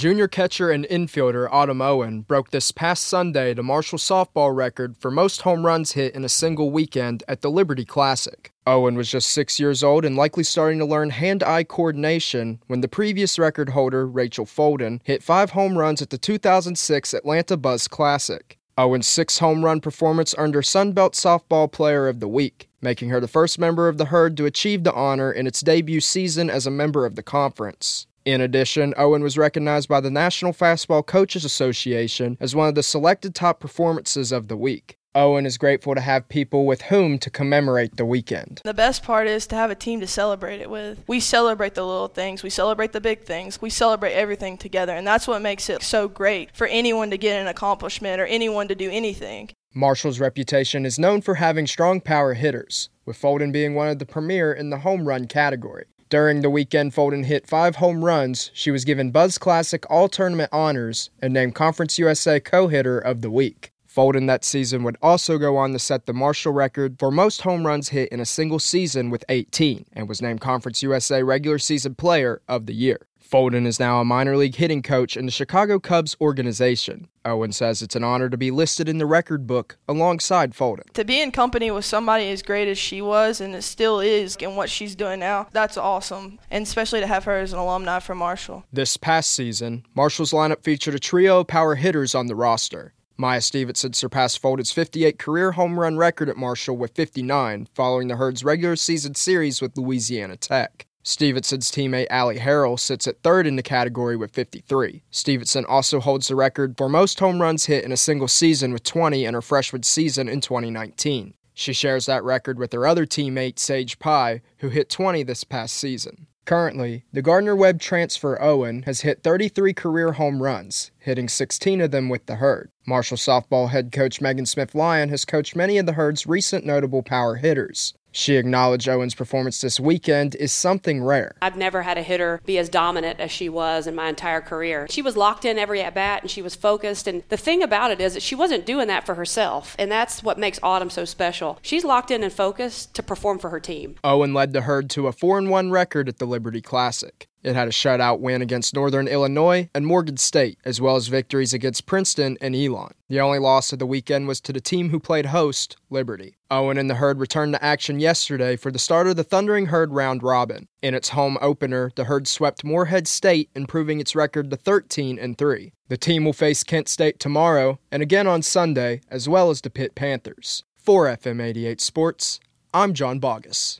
Junior catcher and infielder Autumn Owen broke this past Sunday the Marshall softball record for most home runs hit in a single weekend at the Liberty Classic. Owen was just six years old and likely starting to learn hand eye coordination when the previous record holder, Rachel Folden, hit five home runs at the 2006 Atlanta Buzz Classic. Owen's six home run performance earned her Sunbelt Softball Player of the Week, making her the first member of the herd to achieve the honor in its debut season as a member of the conference. In addition, Owen was recognized by the National Fastball Coaches Association as one of the selected top performances of the week. Owen is grateful to have people with whom to commemorate the weekend. The best part is to have a team to celebrate it with. We celebrate the little things, we celebrate the big things, we celebrate everything together, and that's what makes it so great for anyone to get an accomplishment or anyone to do anything. Marshall's reputation is known for having strong power hitters, with Folden being one of the premier in the home run category. During the weekend, Folden hit five home runs. She was given Buzz Classic All Tournament honors and named Conference USA Co hitter of the week. Folden that season would also go on to set the Marshall record for most home runs hit in a single season with 18 and was named Conference USA Regular Season Player of the Year. Folden is now a minor league hitting coach in the Chicago Cubs organization. Owen says it's an honor to be listed in the record book alongside Folden. To be in company with somebody as great as she was and it still is in what she's doing now, that's awesome. And especially to have her as an alumni for Marshall. This past season, Marshall's lineup featured a trio of power hitters on the roster. Maya Stevenson surpassed Folden's 58 career home run record at Marshall with 59, following the Herd's regular season series with Louisiana Tech. Stevenson's teammate Allie Harrell sits at third in the category with 53. Stevenson also holds the record for most home runs hit in a single season with 20 in her freshman season in 2019. She shares that record with her other teammate Sage Pye, who hit 20 this past season. Currently, the Gardner Webb transfer Owen has hit 33 career home runs, hitting 16 of them with the Herd. Marshall softball head coach Megan Smith Lyon has coached many of the Herd's recent notable power hitters. She acknowledged Owen's performance this weekend is something rare. I've never had a hitter be as dominant as she was in my entire career. She was locked in every at bat and she was focused. And the thing about it is that she wasn't doing that for herself. And that's what makes Autumn so special. She's locked in and focused to perform for her team. Owen led the herd to a 4 1 record at the Liberty Classic. It had a shutout win against Northern Illinois and Morgan State, as well as victories against Princeton and Elon. The only loss of the weekend was to the team who played host, Liberty. Owen and the Herd returned to action yesterday for the start of the Thundering Herd round robin. In its home opener, the Herd swept Morehead State, improving its record to 13 and 3. The team will face Kent State tomorrow and again on Sunday, as well as the Pitt Panthers. For FM 88 Sports, I'm John Boggess.